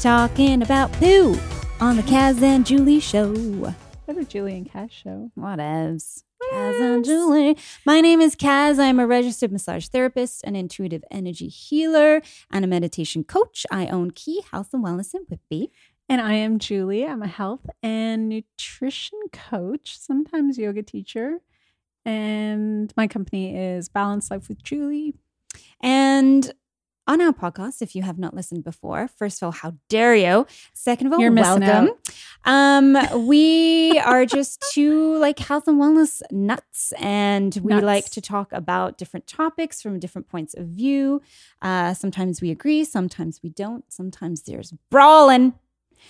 talking about poo on the Kaz and Julie show. What a Julie and Kaz show. Whatevs. Kaz and Julie. My name is Kaz. I'm a registered massage therapist, an intuitive energy healer, and a meditation coach. I own Ki Health and Wellness in Whitby. And I am Julie. I'm a health and nutrition coach, sometimes yoga teacher. And my company is Balanced Life with Julie. And on our podcast, if you have not listened before, first of all, how dare you? Second of all, You're welcome. Um, we are just two like health and wellness nuts, and we Nuts. like to talk about different topics from different points of view. Uh, sometimes we agree, sometimes we don't. Sometimes there's brawling.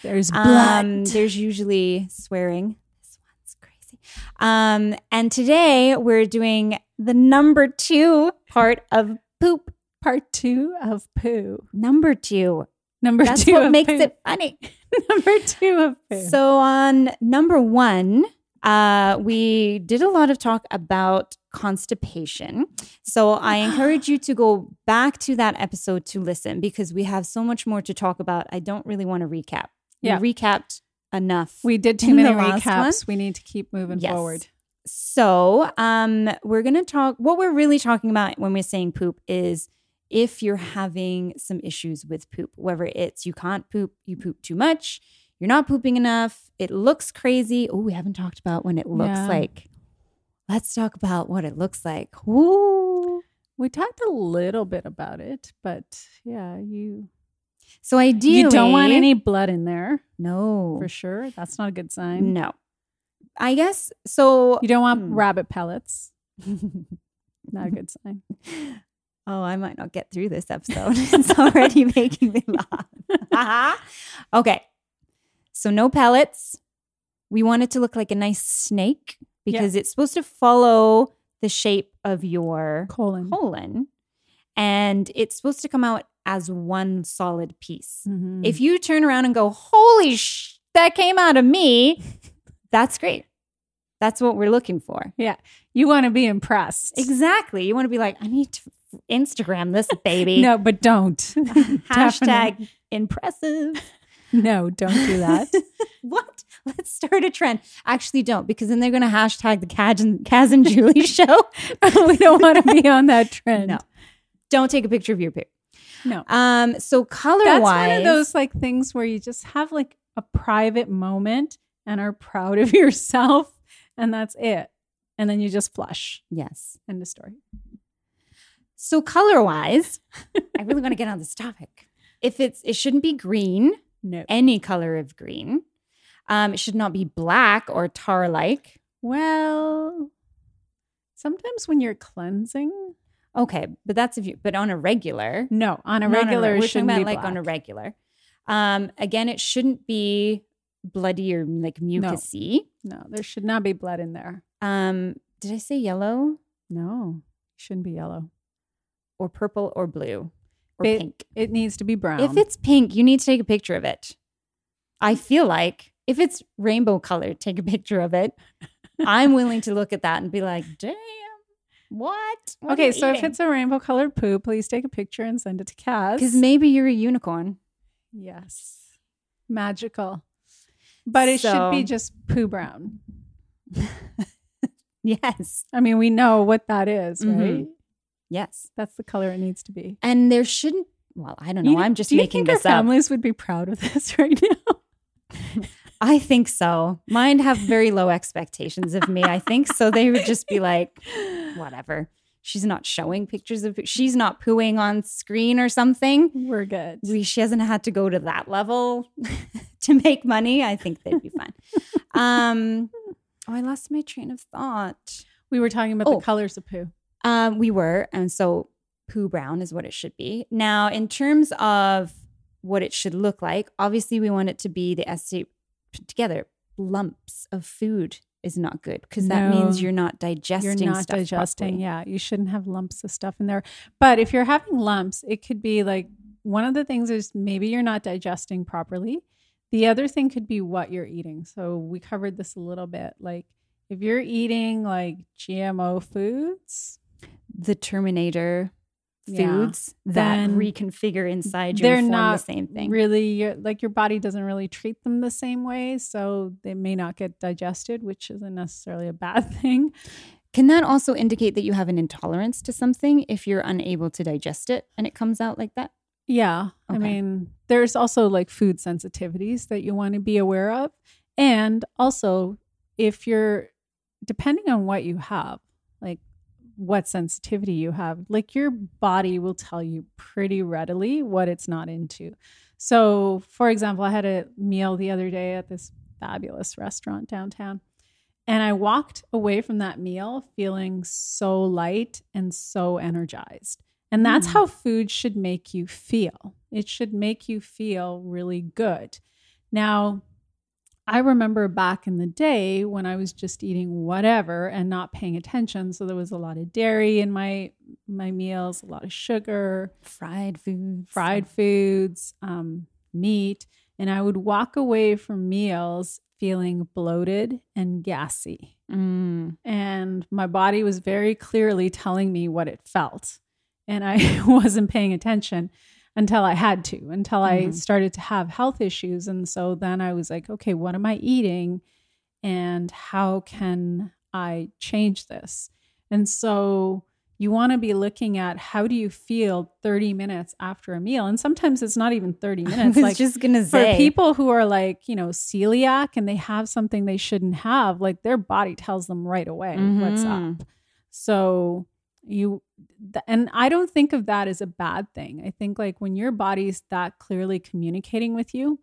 There's Um, there's usually swearing. This one's crazy. Um, and today we're doing the number two part of poop. Part two of poo. Number two. Number That's two what of makes poo. it funny. Number two of poo. So on number one, uh, we did a lot of talk about constipation. So I encourage you to go back to that episode to listen because we have so much more to talk about. I don't really want to recap. Yeah. We recapped enough. we did too many recaps. We need to keep moving Yes. forward. So, um, we're gonna talk. What we're really talking about when we're saying poop is if you're having some issues with poop, whether it's you can't poop, you poop too much, you're not pooping enough, it looks crazy. Oh, we haven't talked about when it looks Yeah. like. Let's talk about what it looks like. Ooh. We talked a little bit about it, but yeah, you So ideally, you don't want any blood in there No, for sure. That's not a good sign. no. I guess so. You don't want Hmm. rabbit pellets. Not a good sign. Oh, I might not get through this episode. it's already making me laugh. okay. So, no pellets. We want it to look like a nice snake because it's supposed to follow the shape of your Colon. colon and it's supposed to come out as one solid piece. Mhm. If you turn around and go, Holy sh, that came out of me, that's great. That's what we're looking for. Yeah. You want to be impressed. Exactly. You want to be like, I need to Instagram this baby. No, but don't. Hashtag impressive. No, don't do that. what? Let's start a trend. Actually, don't because then they're going to hashtag the Kaz and, Kaz and Julie show. we don't want to be on that trend. No. Don't take a picture of your poop. No. Um. So color That's one of those like things where you just have like a private moment and are proud of yourself, and that's it. And then you just flush. Yes. End of story. So color wise, I really want to get on this topic. If it's, it shouldn't be green. No. Any color of green. Um. It should not be black or tar like. Well, sometimes when you're cleansing, Okay, but that's if you. But on a regular, no, on a No, no, no, regular, We're it talking shouldn't about be like on a regular. Um, again, it shouldn't be bloody or like mucusy. No, there should not be blood in there. Um, did I say yellow No, shouldn't be yellow. Or purple or blue or Ba- pink? It needs to be brown. If it's pink, you need to take a picture of it. I feel like if it's rainbow colored, take a picture of it. I'm willing to look at that and be like, damn, what? okay, so if it's a rainbow colored poo, please take a picture and send it to Kaz. because maybe you're a unicorn. yes, magical. But it should be just poo brown. Yes, I mean, we know what that is, Mhm. right? Yes, That's the color it needs to be. and there shouldn't. Well, I don't know. You- I'm just do you making think this our up. families would be proud of this right now. I think so. Mine have very low expectations of me. I think so. They would just be like, whatever. She's not showing pictures of. She's not pooing on screen or something. We're good. We, she hasn't had to go to that level to make money. I think they'd be fine. Um, oh, I lost my train of thought. We were talking about Oh. the colors of poo. Um, we were, and so poo brown is what it should be. Now, in terms of what it should look like, obviously we want it to be the put together. Lumps of food is not good because that means you're not digesting. You're not digesting. properly. Yeah, you shouldn't have lumps of stuff in there. But if you're having lumps, it could be like one of the things is maybe you're not digesting properly. The other thing could be what you're eating. So we covered this a little bit. Like if you're eating like GMO foods, The Terminator Yeah. foods that Then reconfigure inside you they're not the same thing. really your- like your body doesn't really treat them the same way so they may not get digested which isn't necessarily a bad thing Can that also indicate that you have an intolerance to something if you're unable to digest it and it comes out like that? yeah i mean there's also like food sensitivities that you want to be aware of and also if you're depending on what you have like what sensitivity you have like your body will tell you pretty readily what it's not into. So for example i had a meal the other day at this fabulous restaurant downtown and i walked away from that meal feeling so light and so energized. And that's Mm. how food should make you feel. It should make you feel really good. Now I remember back in the day when I was just eating whatever and not paying attention. So there was a lot of dairy in my my meals, a lot of sugar, Fried foods. fried foods, um, meat, and I would walk away from meals feeling bloated and gassy. Mm. And my body was very clearly telling me what it felt. And I wasn't paying attention until I had to, until I Mhm. started to have health issues. And so then I was like, okay, what am I eating? And how can I change this? And so you want to be looking at how do you feel 30 minutes after a meal? And sometimes it's not even 30 I minutes. was like just gonna for people who are like, you know, celiac and they have something they shouldn't have, like their body tells them right away what's Mhm. up. So you, th- and I don't think of that as a bad thing. I think like when your body's that clearly communicating with you,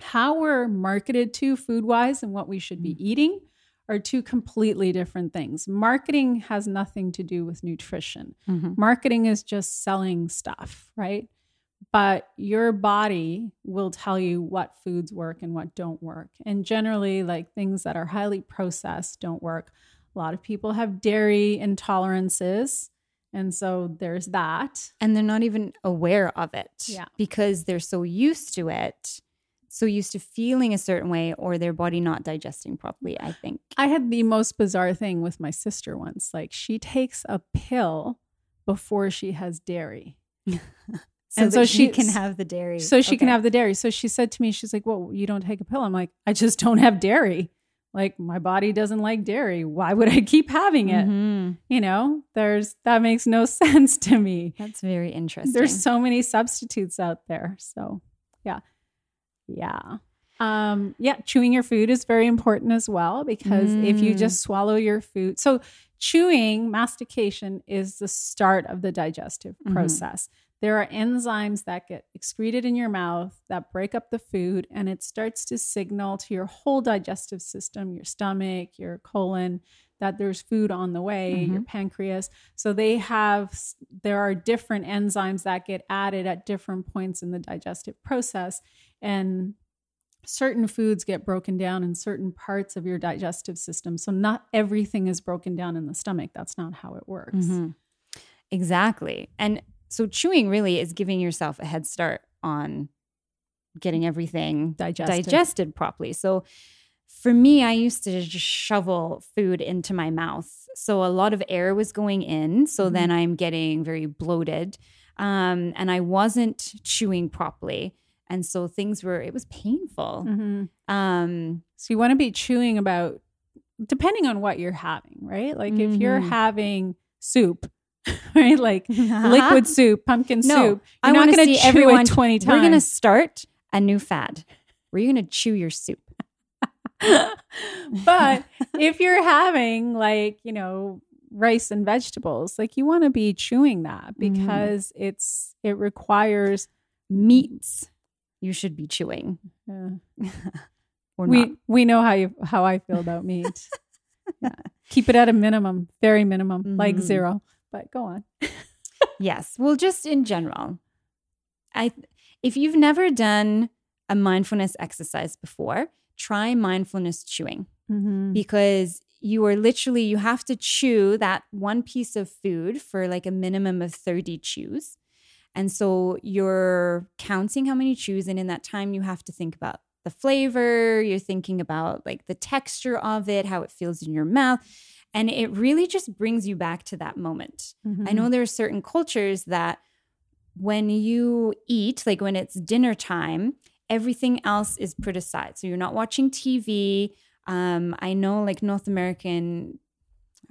how we're marketed to food wise and what we should be eating are two completely different things. Marketing has nothing to do with nutrition Mhm. marketing is just selling stuff, right? But your body will tell you what foods work and what don't work. And generally, like things that are highly processed don't work. A lot of people have dairy intolerances. And so there's that. and they're not even aware of it Yeah. because they're so used to it so used to feeling a certain way or their body not digesting properly i think I had the most bizarre thing with my sister once. Like she takes a pill before she has dairy. so And so she she- can have the dairy so she can have the dairy. So she said to me, she's like, "Well, you don't take a pill." I'm like, "I just don't have dairy. Like my body doesn't like dairy. Why would I keep having it?" Mhm. You know, there's that makes no sense to me. that's very interesting There's so many substitutes out there. So, yeah. Yeah. Um, yeah, chewing your food is very important as well because if you Mm. just swallow your food. So, chewing, mastication is the start of the digestive Mhm. process. There are enzymes that get excreted in your mouth that break up the food, and it starts to signal to your whole digestive system, your stomach, your colon, that there's food on the way, your pancreas. So they have, there are different enzymes that get added at different points in the digestive process. And certain foods get broken down in certain parts of your digestive system. So not everything is broken down in the stomach. That's not how it works. Mhm. exactly and so chewing really is giving yourself a head start on getting everything Digested. digested properly. So for me, I used to just shovel food into my mouth. So a lot of air was going in. So Mm-hmm. then I'm getting very bloated. Um, and I wasn't chewing properly. And so things were, it was painful. Mhm. Um, So you want to be chewing about, depending on what you're having, right? Like if you're Mhm. having soup, right? Like liquid soup, pumpkin No, soup. You're I not going to chew everyone. it 20 times. We're going to start a new fad. We're going to chew your soup. but if you're having like, you know, rice and vegetables, like you want to be chewing that Mhm. because it's it requires Meats, you should be chewing. Or we not. we know how you how I feel about meat. yeah. Keep it at a minimum, very minimum, like Mhm. zero. But go on. Yes. Well, just in general, I if you've never done a mindfulness exercise before, try mindfulness chewing Mm-hmm. because you are literally you have to chew that one piece of food for like a minimum of 30 chews. And so you're counting how many chews and in that time you have to think about the flavor, you're thinking about like the texture of it, how it feels in your mouth. And it really just brings you back to that moment. Mm-hmm. I know there are certain cultures that when you eat, like when it's dinner time, everything else is put aside. So you're not watching TV. Um, I know like North American,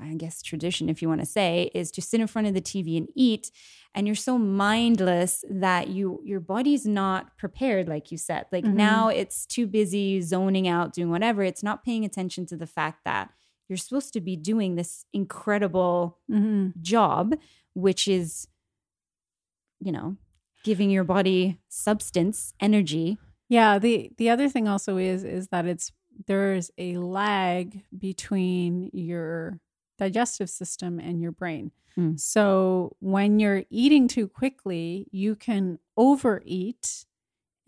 I guess tradition, if you want to say, is to sit in front of the TV and eat. And you're so mindless that you your body's not prepared, like you said. Like Mhm. now it's too busy zoning out, doing whatever. It's not paying attention to the fact that you're supposed to be doing this incredible Mhm. job, which is, you know, giving your body substance, energy. Yeah, the the other thing also is is that it's there's a lag between your digestive system and your brain. Mm. So when you're eating too quickly, you can overeat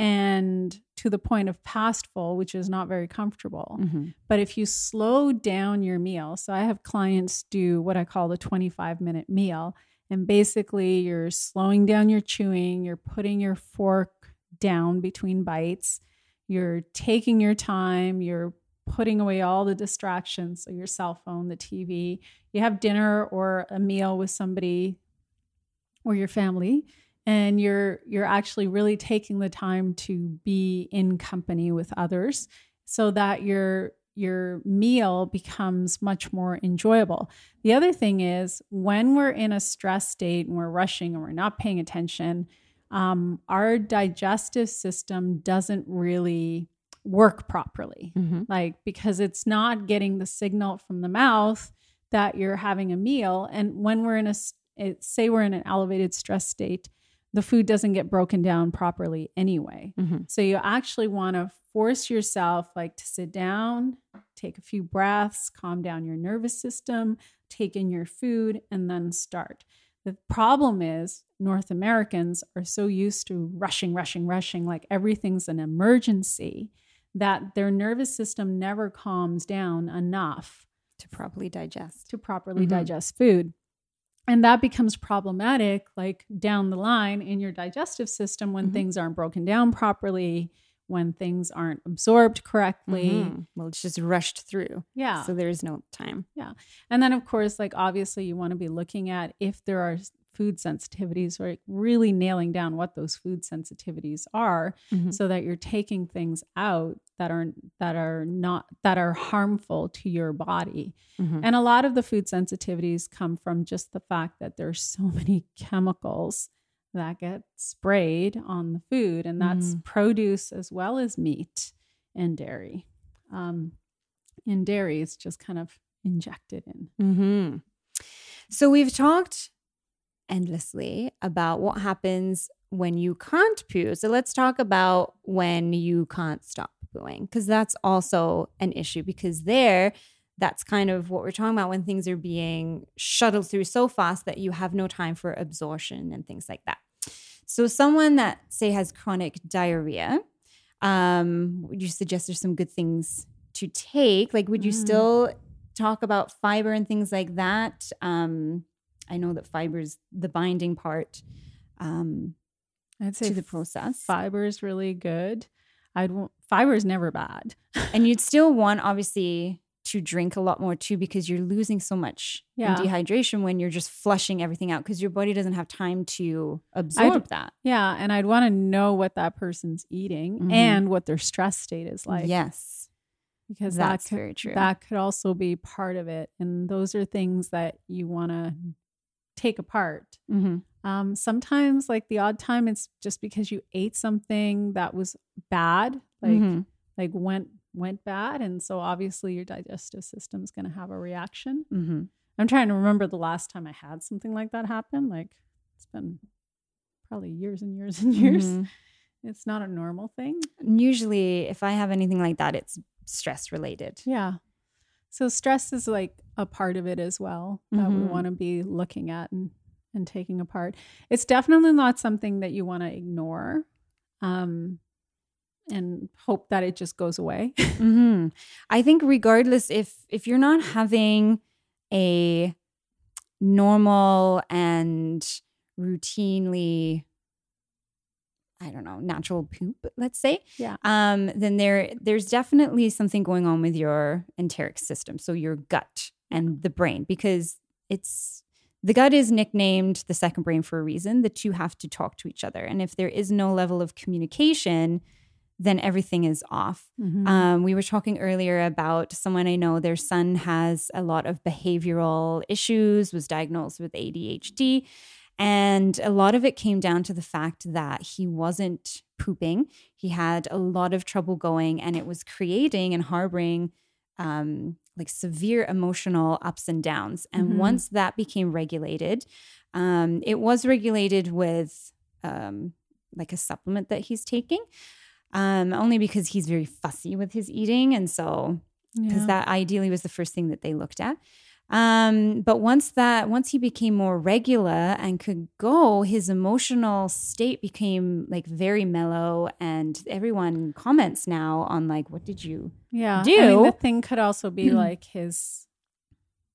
and to the point of past full, which is not very comfortable. Mm-hmm. But if you slow down your meal, so I have clients do what I call the 25 minute meal. And basically, you're slowing down your chewing, you're putting your fork down between bites, you're taking your time, you're putting away all the distractions, so your cell phone, the TV. You have dinner or a meal with somebody or your family and you're you're actually really taking the time to be in company with others so that your your meal becomes much more enjoyable. The other thing is when we're in a stress state and we're rushing and we're not paying attention, um, our digestive system doesn't really work properly. Like, because it's not getting the signal from the mouth that you're having a meal. And when we're in a, it, say we're in an elevated stress state, the food doesn't get broken down properly anyway. Mhm. So you actually want to force yourself like to sit down, take a few breaths, calm down your nervous system, take in your food and then start. The problem is North Americans are so used to rushing, rushing, rushing like everything's an emergency that their nervous system never calms down enough To properly digest. to properly Mhm. digest food. And that becomes problematic like down the line in your digestive system when Mhm. things aren't broken down properly, when things aren't absorbed correctly. Mhm. Well, it's just rushed through. Yeah. So there is no time. Yeah. And then, of course, like obviously, you want to be looking at if there are food sensitivities like really nailing down what those food sensitivities are Mhm. so that you're taking things out that are that are not that are harmful to your body Mhm. and a lot of the food sensitivities come from just the fact that there's so many chemicals that get sprayed on the food and that's produce as well as meat and dairy um, in dairy is just kind of injected in Mm-hmm. So we've talked endlessly about what happens when you can't poo. So let's talk about when you can't stop pooing, because that's also an issue. Because there, that's kind of what we're talking about when things are being shuttled through so fast that you have no time for absorption and things like that. So someone that say has chronic diarrhea, um, would you suggest there's some good things to take? Like, would you Mm. still talk about fiber and things like that? Um, I know that fiber is the binding part um, i'd say to the process. fiber is really good i'd want fiber is never bad and you'd still want, obviously, to drink a lot more too because you're losing so much Yeah. in dehydration when you're just flushing everything out because your body doesn't have time to absorb that. yeah and i'd want to know what that person's eating Mhm. and what their stress state is like yes, because that's that could, very true. that could also be part of it and those are things that you want to take apart hmm um, sometimes like the odd time it's just because you ate something that was bad like Mhm. like went went bad and so obviously your digestive system is going to have a reaction hmm i'm trying to remember the last time i had something like that happen like it's been probably years and years and years Mhm. it's not a normal thing Usually, if I have anything like that, it's stress related. Yeah. So stress is like a part of it as well that we Mhm. want to be looking at and, and taking apart. It's definitely not something that you want to ignore um, and hope that it just goes away. hmm I think regardless if if you're not having a normal and routinely I don't know, natural poop, let's say. Yeah. Um, then there there's definitely something going on with your enteric system. So your gut and the brain because it's the gut is nicknamed the second brain for a reason. The two have to talk to each other. And if there is no level of communication, then everything is off. Mhm. Um, we were talking earlier about someone I know, their son has a lot of behavioral issues, was diagnosed with ADHD. And a lot of it came down to the fact that he wasn't pooping. He had a lot of trouble going, and it was creating and harboring um, like severe emotional ups and downs. And Mhm. once that became regulated, um, it was regulated with um, like a supplement that he's taking um, only because he's very fussy with his eating. And so, because Yeah. that ideally was the first thing that they looked at. Um, but once that, once he became more regular and could go, his emotional state became like very mellow. And everyone comments now on like, what did you? Yeah. I do. mean, the thing could also be like his,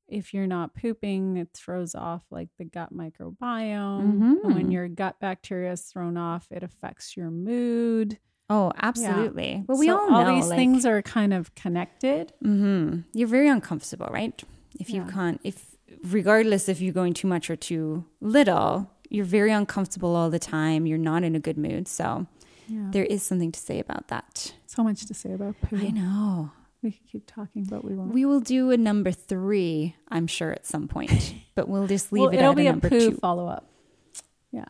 if you're not pooping, it throws off like the gut microbiome. And when your gut bacteria is thrown off, it affects your mood. Oh, absolutely. Well, we So all know these like, things are kind of connected. hmm You're very uncomfortable, right? If you Yeah. can't, if regardless if you're going too much or too little, you're very uncomfortable all the time. You're not in a good mood. So Yeah. there is something to say about that. so much to say about poo. I know. We could keep talking, but we won't. We will do a number three, I'm sure, at some point, but we'll just leave well, it it'll at be a poo two. follow up. Yeah.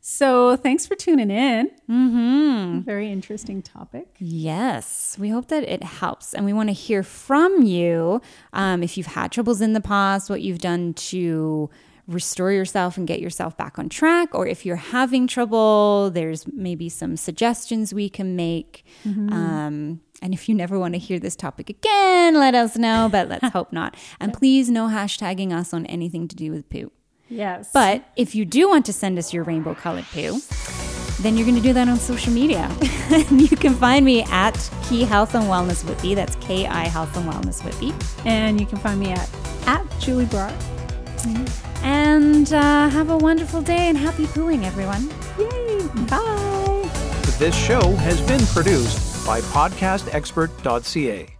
So thanks for tuning in. Mm-hmm. Very interesting topic. Yes, we hope that it helps. And we want to hear from you um, if you've had troubles in the past, what you've done to restore yourself and get yourself back on track, or if you're having trouble, there's maybe some suggestions we can make. Um, and if you never want to hear this topic again, let us know, but let's hope not. And please no hashtagging us on anything to do with poo. Yes. But if you do want to send us your rainbow colored poo, then you're going to do that on social media. you can find me at Ki Health and Wellness Whitby. That's K I Health and Wellness Whitby. and you can find me at at Julie Brock. And uh, have a wonderful day and happy pooing, everyone. Yay! Bye. This show has been produced by podcastexpert.ca.